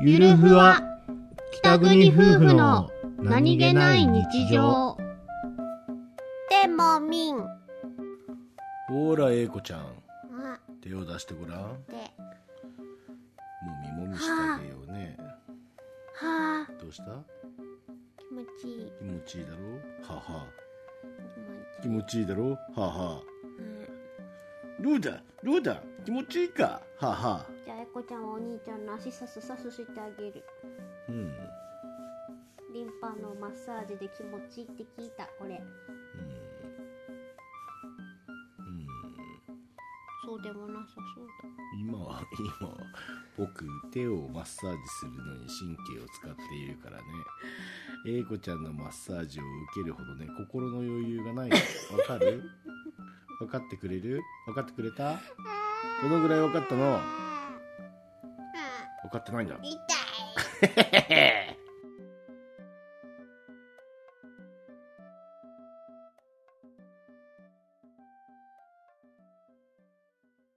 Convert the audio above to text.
ゆるふわ北国夫婦の何気ない日常。でもみん。ほら英子ちゃん。あ。手を出してごらん。もでみもみしてあげようね。はあ。どうした？気持ちいい。気持ちいいだろ？はは気持ち気持ちいいだろ？ははどうだどうだ気持ちいいか？ははじゃあえこちゃんはお兄ちゃんの足さすさすしてあげる。うん。リンパのマッサージで気持ちいいって聞いたこれ。うん。そうでもなさそうだ。今は今は僕手をマッサージするのに神経を使っているからね。英子ちゃんのマッサージを受けるほどね心の余裕がないわかる？分かってくれる？分かってくれた？どのぐらい分かったの？分かってないんだ。痛い